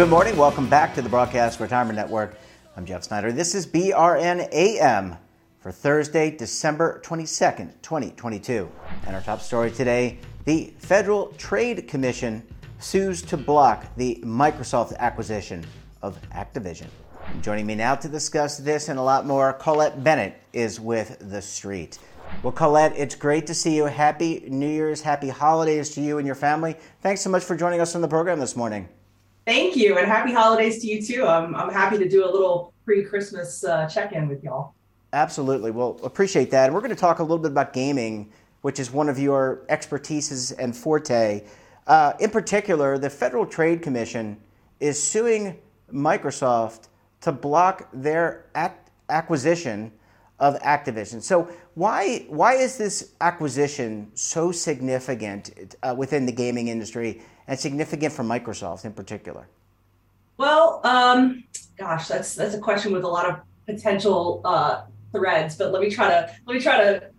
good morning. Welcome back to the Broadcast Retirement Network. I'm Jeff Snyder. This is BRN AM for Thursday, December 22nd, 2022. And our top story today the Federal Trade Commission sues to block the Microsoft acquisition of Activision. Joining me now to discuss this and a lot more, Colette Bennett is with The Street. Well, Colette, it's great to see you. Happy New Year's, happy holidays to you and your family. Thanks so much for joining us on the program this morning. Thank you, and happy holidays to you too. I'm, I'm happy to do a little pre Christmas uh, check in with y'all. Absolutely. Well, appreciate that. And we're going to talk a little bit about gaming, which is one of your expertises and forte. Uh, in particular, the Federal Trade Commission is suing Microsoft to block their acquisition of Activision. So, why why is this acquisition so significant uh, within the gaming industry and significant for Microsoft in particular? Well, um, gosh, that's that's a question with a lot of potential uh, threads, but let me try to let me try to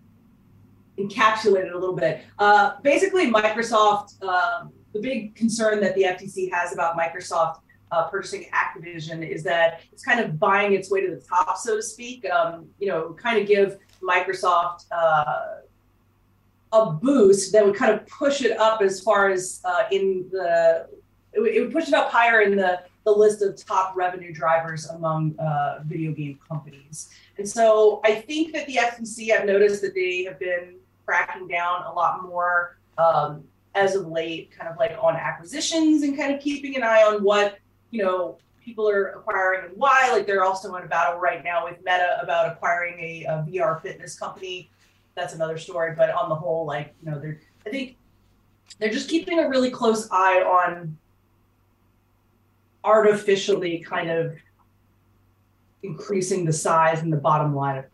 encapsulate it a little bit. Uh, basically, Microsoft. Um, the big concern that the FTC has about Microsoft uh, purchasing Activision is that it's kind of buying its way to the top, so to speak. Um, you know, kind of give Microsoft uh, a boost that would kind of push it up as far as uh, in the it would, it would push it up higher in the the list of top revenue drivers among uh, video game companies. And so I think that the FTC, I've noticed that they have been cracking down a lot more um, as of late, kind of like on acquisitions and kind of keeping an eye on what, you know, people are acquiring and why. Like they're also in a battle right now with Meta about acquiring a, a VR fitness company. That's another story. But on the whole, like, you know, they're, I think they're just keeping a really close eye on artificially kind of increasing the size and the bottom line of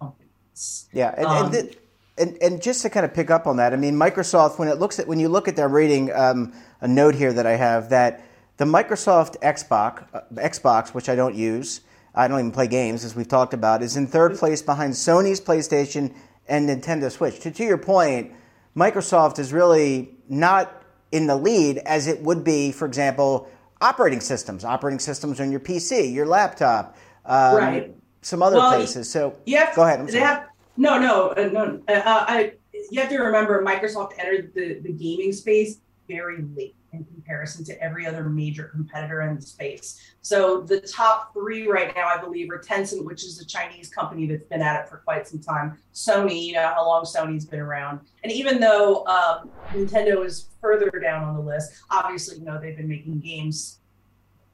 companies. Yeah, and, um, and, the, and, and, just to kind of pick up on that, I mean, Microsoft when it looks at when you look at their rating, um, a note here that I have that the Microsoft Xbox, uh, Xbox, which I don't use, I don't even play games, as we've talked about, is in third place behind Sony's PlayStation and Nintendo Switch. To, to your point, Microsoft is really not in the lead as it would be, for example, operating systems, operating systems on your PC, your laptop, um, right. some other well, places. So have, go ahead. They have, no, no, uh, no. Uh, I, you have to remember Microsoft entered the, the gaming space very late in comparison to every other major competitor in the space. So the top three right now, I believe, are Tencent, which is a Chinese company that's been at it for quite some time. Sony, you know how long Sony's been around, and even though um, Nintendo is further down on the list, obviously, you know they've been making games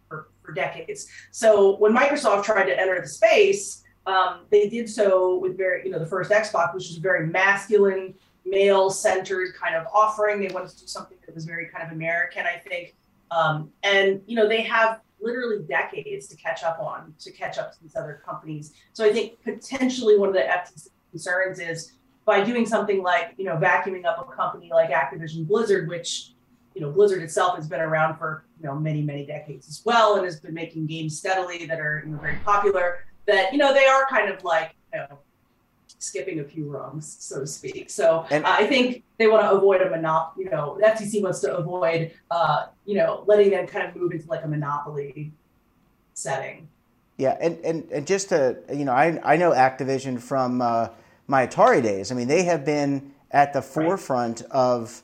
for, for decades. So when Microsoft tried to enter the space, um, they did so with very, you know, the first Xbox, which was very masculine, male centered kind of offering. They wanted to do something that was very kind of American, I think. Um, and, you know, they have literally decades to catch up on, to catch up to these other companies. So I think potentially one of the FTC concerns is by doing something like, you know, vacuuming up a company like Activision Blizzard, which you know, Blizzard itself has been around for you know many many decades as well, and has been making games steadily that are you know very popular. That you know they are kind of like you know skipping a few rungs, so to speak. So and, I think they want to avoid a monopoly. You know, the FTC wants to avoid uh, you know letting them kind of move into like a monopoly setting. Yeah, and and, and just to you know, I I know Activision from uh, my Atari days. I mean, they have been at the forefront right. of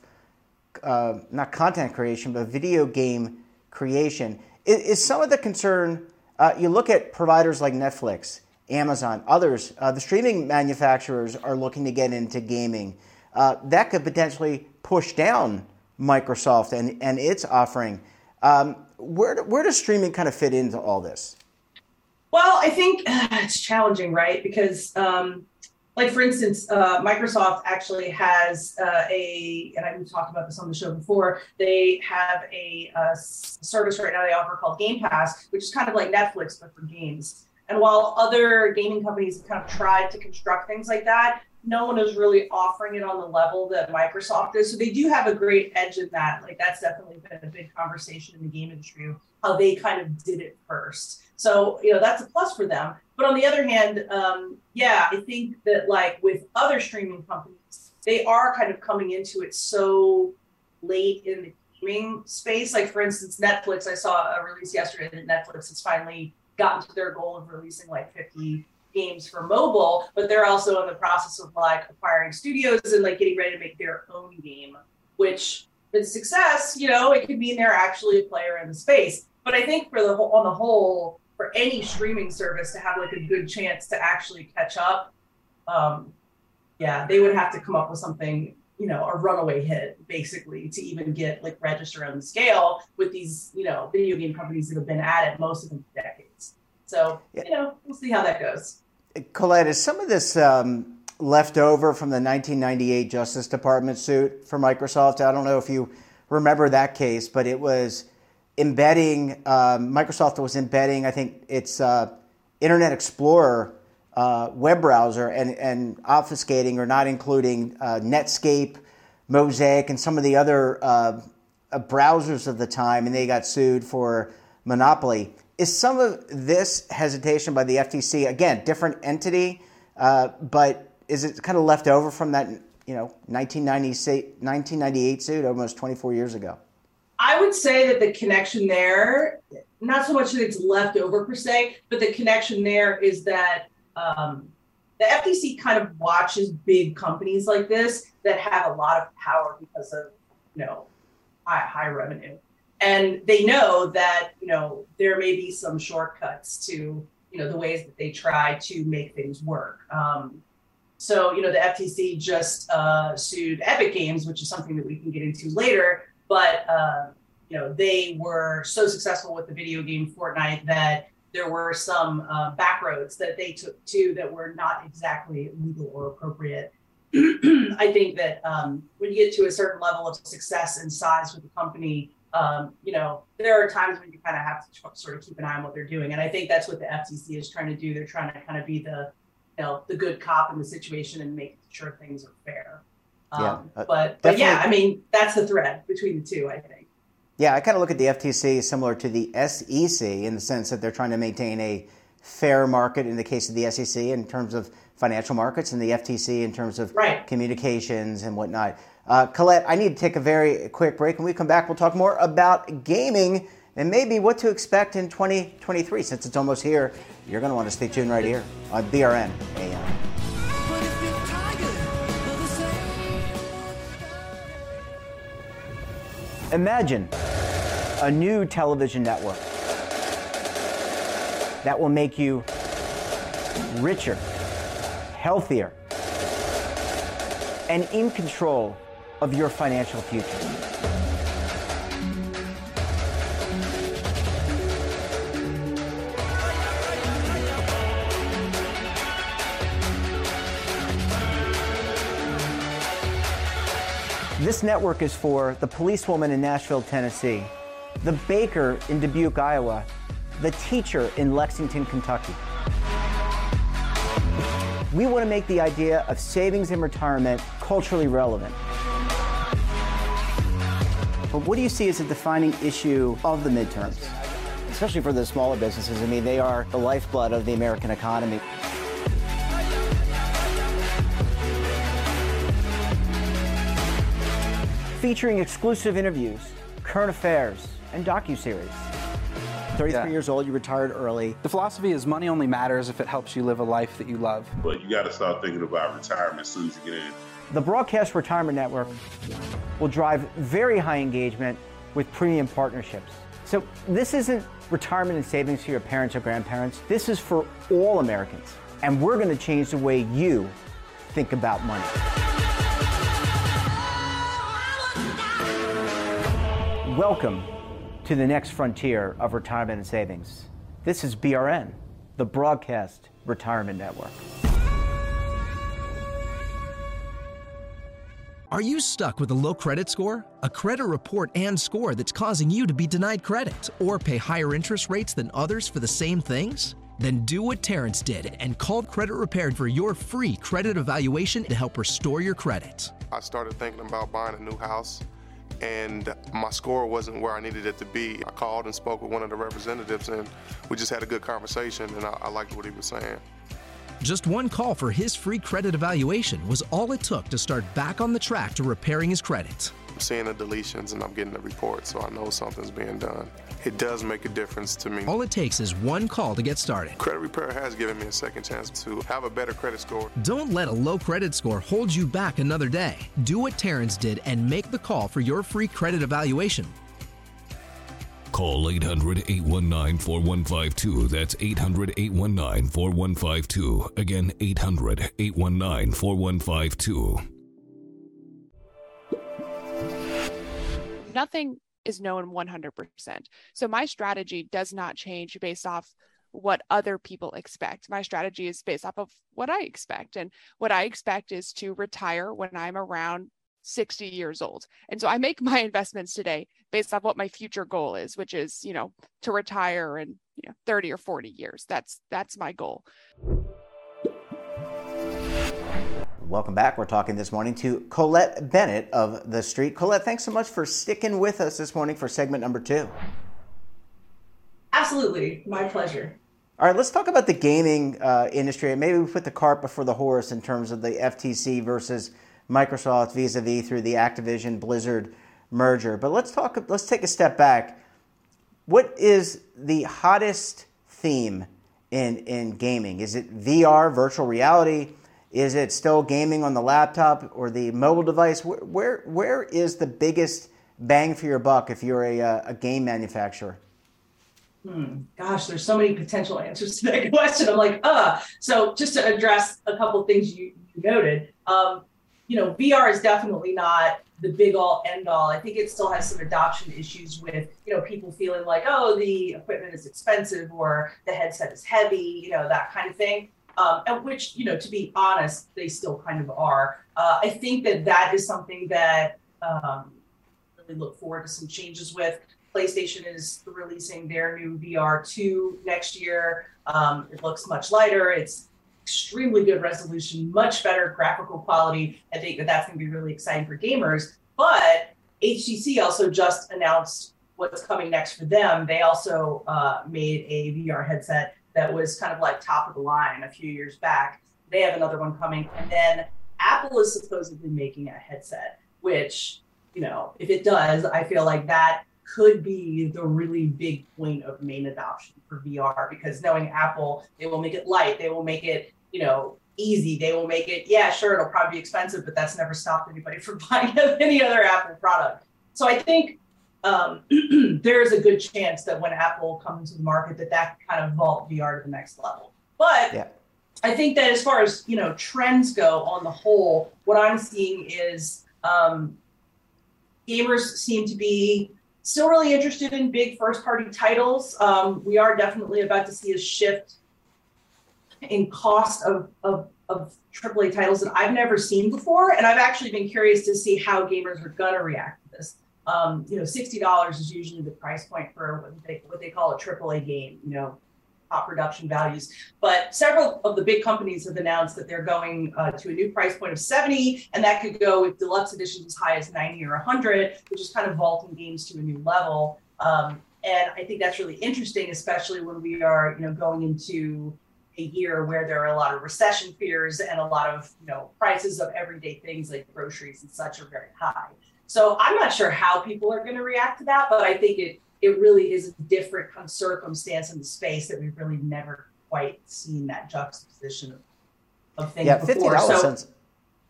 uh, not content creation, but video game creation. Is, is some of the concern, uh, you look at providers like Netflix, Amazon, others, uh, the streaming manufacturers are looking to get into gaming. Uh, that could potentially push down Microsoft and, and its offering. Um, where, where does streaming kind of fit into all this? Well, I think it's challenging, right? Because um, like for instance, uh, Microsoft actually has uh, a, and I've talked about this on the show before. They have a, a, uh, service right now they offer called Game Pass, which is kind of like Netflix but for games. And while other gaming companies have kind of tried to construct things like that, no one is really offering it on the level that Microsoft is. So they do have a great edge in that. Like that's definitely been a big conversation in the game industry, how they kind of did it first. So you know that's a plus for them. But on the other hand, um, yeah, I think that like with other streaming companies, they are kind of coming into it so late in the gaming space. Like for instance, Netflix. I saw a release yesterday that Netflix has finally gotten to their goal of releasing like 50 games for mobile, but they're also in the process of like acquiring studios and like getting ready to make their own game, which with success, you know, it could mean they're actually a player in the space. But I think for the whole, on the whole, for any streaming service to have like a good chance to actually catch up, um, yeah, they would have to come up with something, you know, a runaway hit basically to even get like register on the scale with these, you know, video game companies that have been at it most of them for decades. So, you know, we'll see how that goes. Colette, is some of this um, left over from the 1998 Justice Department suit for Microsoft? I don't know if you remember that case, but it was embedding, um, Microsoft was embedding, I think it's uh, Internet Explorer uh, web browser and, and obfuscating or not including uh, Netscape, Mosaic, and some of the other uh, uh, browsers of the time, and they got sued for monopoly. Is some of this hesitation by the FTC, again, different entity, uh, but is it kind of left over from that, you know, 1998 suit almost 24 years ago? I would say that the connection there, not so much that it's left over per se, but the connection there is that um, the FTC kind of watches big companies like this that have a lot of power because of you know high, high revenue, and they know that you know there may be some shortcuts to you know the ways that they try to make things work. Um, so you know the FTC just uh, sued Epic Games, which is something that we can get into later, but. Uh, you know, they were so successful with the video game Fortnite that there were some uh, back roads that they took to that were not exactly legal or appropriate. I think that um, when you get to a certain level of success and size with the company, um, you know, there are times when you kind of have to sort of keep an eye on what they're doing. And I think that's what the FTC is trying to do. They're trying to kind of be the, you know, the good cop in the situation and make sure things are fair. Um, yeah, uh, but, but yeah, I mean, that's the thread between the two, I think. Yeah, I kind of look at the FTC similar to the SEC in the sense that they're trying to maintain a fair market in the case of the SEC in terms of financial markets and the FTC in terms of right. communications and whatnot. Uh, Colette, I need to take a very quick break. When we come back, we'll talk more about gaming and maybe what to expect in 2023. Since it's almost here, you're going to want to stay tuned right here on BRN AM. Imagine a new television network that will make you richer, healthier, and in control of your financial future. This network is for the policewoman in Nashville, Tennessee, the baker in Dubuque, Iowa, the teacher in Lexington, Kentucky. We want to make the idea of savings and retirement culturally relevant. But what do you see as a defining issue of the midterms? Especially for the smaller businesses. I mean, they are the lifeblood of the American economy. featuring exclusive interviews, current affairs, and docu-series. 33 yeah. years old, you retired early. The philosophy is money only matters if it helps you live a life that you love. But you got to start thinking about retirement as soon as you get in. The Broadcast Retirement Network will drive very high engagement with premium partnerships. So this isn't retirement and savings for your parents or grandparents. This is for all Americans. And we're going to change the way you think about money. Welcome to the next frontier of retirement and savings. This is BRN, the Broadcast Retirement Network. Are you stuck with a low credit score? A credit report and score that's causing you to be denied credit or pay higher interest rates than others for the same things? Then do what Terrence did and call Credit Repaired for your free credit evaluation to help restore your credit. I started thinking about buying a new house and my score wasn't where I needed it to be. I called and spoke with one of the representatives, and we just had a good conversation, and I, I liked what he was saying. Just one call for his free credit evaluation was all it took to start back on the track to repairing his credit. I'm seeing the deletions and I'm getting the report, so I know something's being done. It does make a difference to me. All it takes is one call to get started. Credit Repair has given me a second chance to have a better credit score. Don't let a low credit score hold you back another day. Do what Terrence did and make the call for your free credit evaluation. Call 800 819 4152. That's 800 819 4152. Again, 800 819 4152. Nothing is known 100%. So my strategy does not change based off what other people expect. My strategy is based off of what I expect. And what I expect is to retire when I'm around 60 years old. And so I make my investments today based off what my future goal is, which is, you know, to retire in you know, 30 or 40 years. That's that's my goal. Welcome back. We're talking this morning to Colette Bennett of The Street. Colette, thanks so much for sticking with us this morning for segment number two. Absolutely. My pleasure. All right, let's talk about the gaming uh, industry. Maybe we put the cart before the horse in terms of the FTC versus Microsoft vis-a-vis through the Activision Blizzard merger. But let's talk. Let's take a step back. What is the hottest theme in in gaming? Is it VR, virtual reality? Is it still gaming on the laptop or the mobile device? Where where, where is the biggest bang for your buck if you're a, uh, a game manufacturer? Hmm. Gosh, there's so many potential answers to that question. I'm like, uh. So just to address a couple of things you, you noted, um, you know, VR is definitely not the big all end all. I think it still has some adoption issues with, you know, people feeling like, oh, the equipment is expensive or the headset is heavy, you know, that kind of thing. Um, and which, you know, to be honest, they still kind of are. Uh, I think that that is something that um, really look forward to some changes with. PlayStation is releasing their new VR 2 next year. Um, it looks much lighter. It's extremely good resolution, much better graphical quality. I think that that's going to be really exciting for gamers. But HTC also just announced what's coming next for them. They also uh, made a VR headset that was kind of like top of the line a few years back. They have another one coming. And then Apple is supposedly making a headset, which, you know, if it does, I feel like that could be the really big point of main adoption for VR because knowing Apple, they will make it light, they will make it, you know, easy, they will make it, yeah, sure, it'll probably be expensive, but that's never stopped anybody from buying any other Apple product. So I think um, there is a good chance that when Apple comes to the market, that that kind of vault VR to the next level. But yeah. I think that as far as you know trends go on the whole, what I'm seeing is um, gamers seem to be still really interested in big first party titles. Um, we are definitely about to see a shift in cost of, of, of AAA titles that I've never seen before. And I've actually been curious to see how gamers are going to react to this. Um, you know, $60 is usually the price point for what they, what they call a AAA game, you know, production values. But several of the big companies have announced that they're going uh, to a new price point of 70, and that could go with deluxe editions as high as 90 or 100, which is kind of vaulting games to a new level. Um, and I think that's really interesting, especially when we are, you know, going into a year where there are a lot of recession fears and a lot of, you know, prices of everyday things like groceries and such are very high. So I'm not sure how people are going to react to that, but I think it it really is a different kind of circumstance in the space that we've really never quite seen that juxtaposition of, of things. Yeah, fifty dollars so, sounds.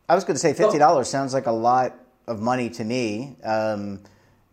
I was going to say fifty dollars sounds like a lot of money to me. Um,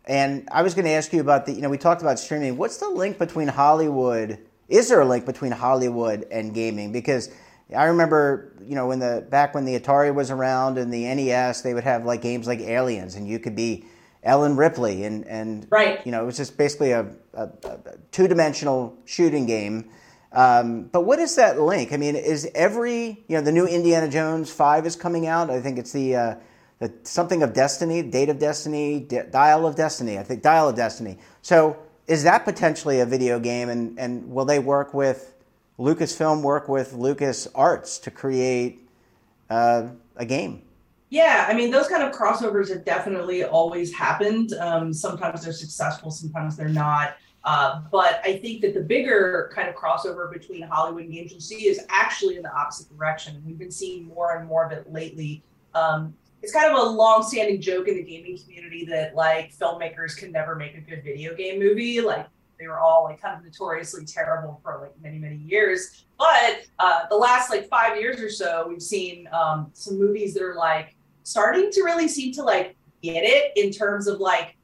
and I was going to ask you about the. You know, we talked about streaming. What's the link between Hollywood? Is there a link between Hollywood and gaming? Because I remember, you know, when the back when the Atari was around and the NES, they would have like games like Aliens, and you could be Ellen Ripley, and and right. you know it was just basically a, a, a two dimensional shooting game. Um, but what is that link? I mean, is every you know the new Indiana Jones Five is coming out? I think it's the, uh, the something of Destiny, Date of Destiny, D- Dial of Destiny. I think Dial of Destiny. So is that potentially a video game? And and will they work with Lucasfilm? Work with Lucas Arts to create uh, a game? Yeah, I mean, those kind of crossovers have definitely always happened. Um, sometimes they're successful, sometimes they're not. Uh, but I think that the bigger kind of crossover between Hollywood and games you'll see is actually in the opposite direction. We've been seeing more and more of it lately. Um, it's kind of a long-standing joke in the gaming community that like filmmakers can never make a good video game movie. Like they were all like kind of notoriously terrible for like many many years. But uh, the last like five years or so, we've seen um, some movies that are like starting to really seem to like get it in terms of like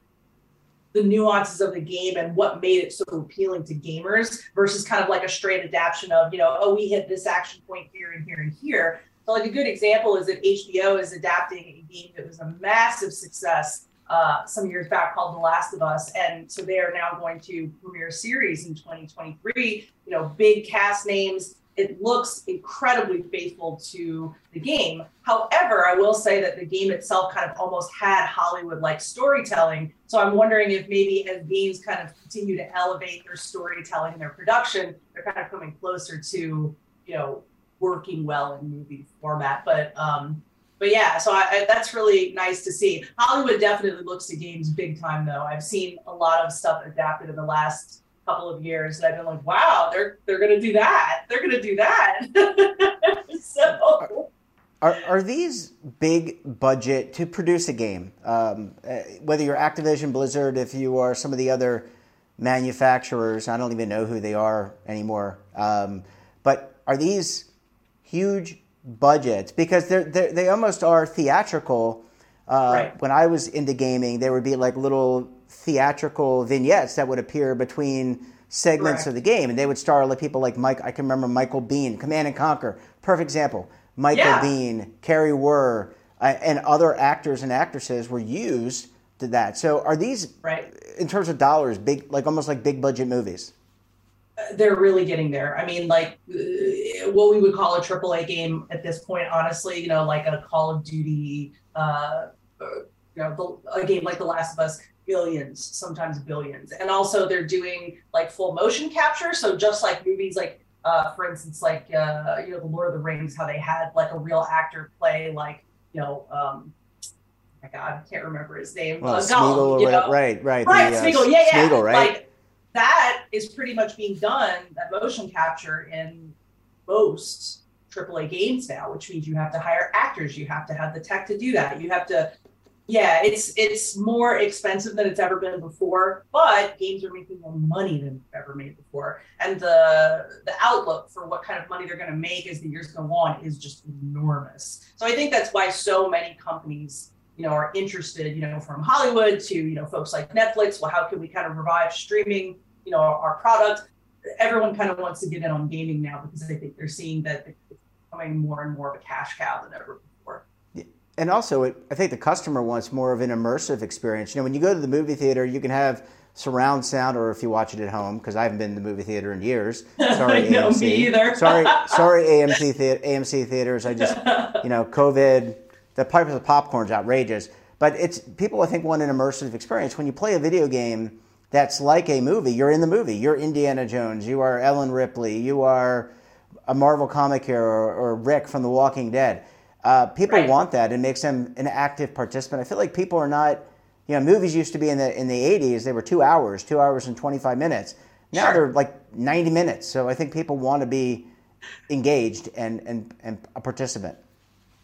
the nuances of the game and what made it so appealing to gamers versus kind of like a straight adaptation of you know oh we hit this action point here and here and here so like a good example is that hbo is adapting a game that was a massive success uh, some years back called The Last of Us, and so they are now going to premiere a series in 2023. You know, big cast names. It looks incredibly faithful to the game. However, I will say that the game itself kind of almost had Hollywood-like storytelling. So I'm wondering if maybe as games kind of continue to elevate their storytelling and their production, they're kind of coming closer to you know working well in movie format. But um, but yeah, so I, I, that's really nice to see. Hollywood definitely looks to games big time, though. I've seen a lot of stuff adapted in the last couple of years, and I've been like, wow, they're they're gonna do that. They're gonna do that. so. Are, are these big budget to produce a game? Um, uh, whether you're Activision, Blizzard, if you are some of the other manufacturers, I don't even know who they are anymore. Um, but are these huge budgets because they're, they're they almost are theatrical. Uh, right. When I was into gaming, there would be like little theatrical vignettes that would appear between segments of the game, and they would star like people like Mike. I can remember Michael Biehn, Command and Conquer, perfect example. Michael yeah. Biehn, Kari Wuhrer, uh, and other actors and actresses were used to that. So, are these right in terms of dollars, big like almost like big budget movies? they're really getting there. I mean, like uh, what we would call a AAA game at this point, honestly, you know, like a Call of Duty, uh, uh, you know, the, a game like The Last of Us, billions, sometimes billions. And also, they're doing like full motion capture. So just like movies, like uh, for instance, like uh, you know, The Lord of the Rings, how they had like a real actor play, like you know. Um, my God, I can't remember his name. Well, uh, Smeagol, you know? right, right, right, the, Smeagol, yeah, yeah, Smeagol, right? Like, that is pretty much being done, that motion capture in most AAA games now, which means you have to hire actors, you have to have the tech to do that. You have to yeah, it's it's more expensive than it's ever been before, but games are making more money than ever made before. And the the outlook for what kind of money they're going to make as the years go on is just enormous. So I think that's why so many companies you know are interested you know from hollywood to you know folks like netflix well how can we kind of revive streaming you know our product everyone kind of wants to get in on gaming now because they think they're seeing that it's becoming more and more of a cash cow than ever and also it, i think the customer wants more of an immersive experience you know when you go to the movie theater you can have surround sound or if you watch it at home because i haven't been to the movie theater in years sorry no, AMC. me either sorry sorry amc the- amc theaters i just you know covid the price of the popcorn's outrageous but it's people i think want an immersive experience when you play a video game that's like a movie. You're in the movie. You're Indiana Jones. You are Ellen Ripley. You are a Marvel comic hero or, or Rick from The Walking Dead. Uh, people right. want that. It makes them an active participant. I feel like people are not. You know, movies used to be in the in the '80s. They were two hours, two hours and 25 minutes. Now sure. they're like 90 minutes. So I think people want to be engaged and and, and a participant.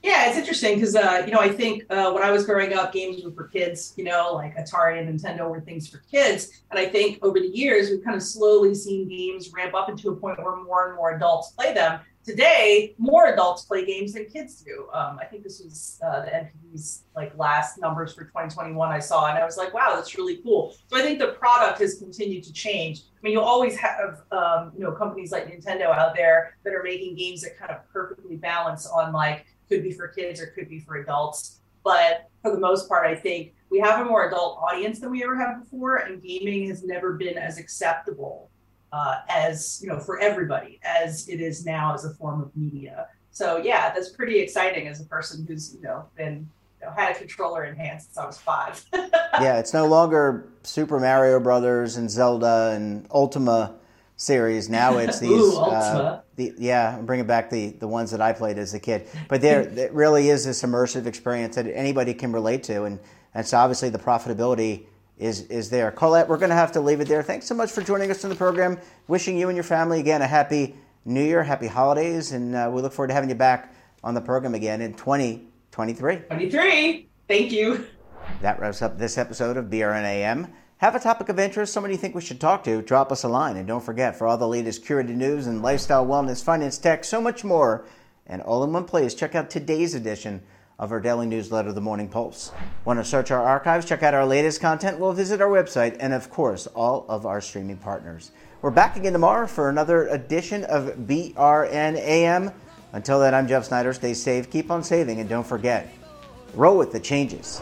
Yeah, it's interesting because uh, you know I think uh, when I was growing up, games were for kids. You know, like Atari and Nintendo were things for kids. And I think over the years, we've kind of slowly seen games ramp up into a point where more and more adults play them. Today, more adults play games than kids do. Um, I think this was uh, the NPD's like last numbers for 2021 I saw, and I was like, wow, that's really cool. So I think the product has continued to change. I mean, you'll always have um, you know companies like Nintendo out there that are making games that kind of perfectly balance on like could be for kids or could be for adults. But for the most part, I think we have a more adult audience than we ever have before, and gaming has never been as acceptable uh, as you know for everybody as it is now as a form of media. So yeah, that's pretty exciting as a person who's you know been you know, had a controller in hand since I was five. yeah, it's no longer Super Mario Brothers and Zelda and Ultima series. Now it's these. Ooh, uh, the, yeah, I'm bringing back the, the ones that I played as a kid. But there, it really is this immersive experience that anybody can relate to, and, and so obviously the profitability is is there. Colette, we're going to have to leave it there. Thanks so much for joining us in the program. Wishing you and your family again a happy New Year, happy holidays, and uh, we look forward to having you back on the program again in 2023. 23. Thank you. That wraps up this episode of BRNAM. Have a topic of interest, somebody you think we should talk to, drop us a line. And don't forget, for all the latest curated news and lifestyle, wellness, finance, tech, so much more, and all in one place, check out today's edition of our daily newsletter, The Morning Pulse. Want to search our archives, check out our latest content? We'll visit our website and, of course, all of our streaming partners. We're back again tomorrow for another edition of BRNAM. Until then, I'm Jeff Snyder. Stay safe, keep on saving, and don't forget, roll with the changes.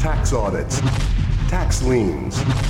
Tax audits, tax liens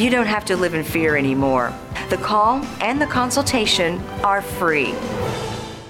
You don't have to live in fear anymore. The call and the consultation are free.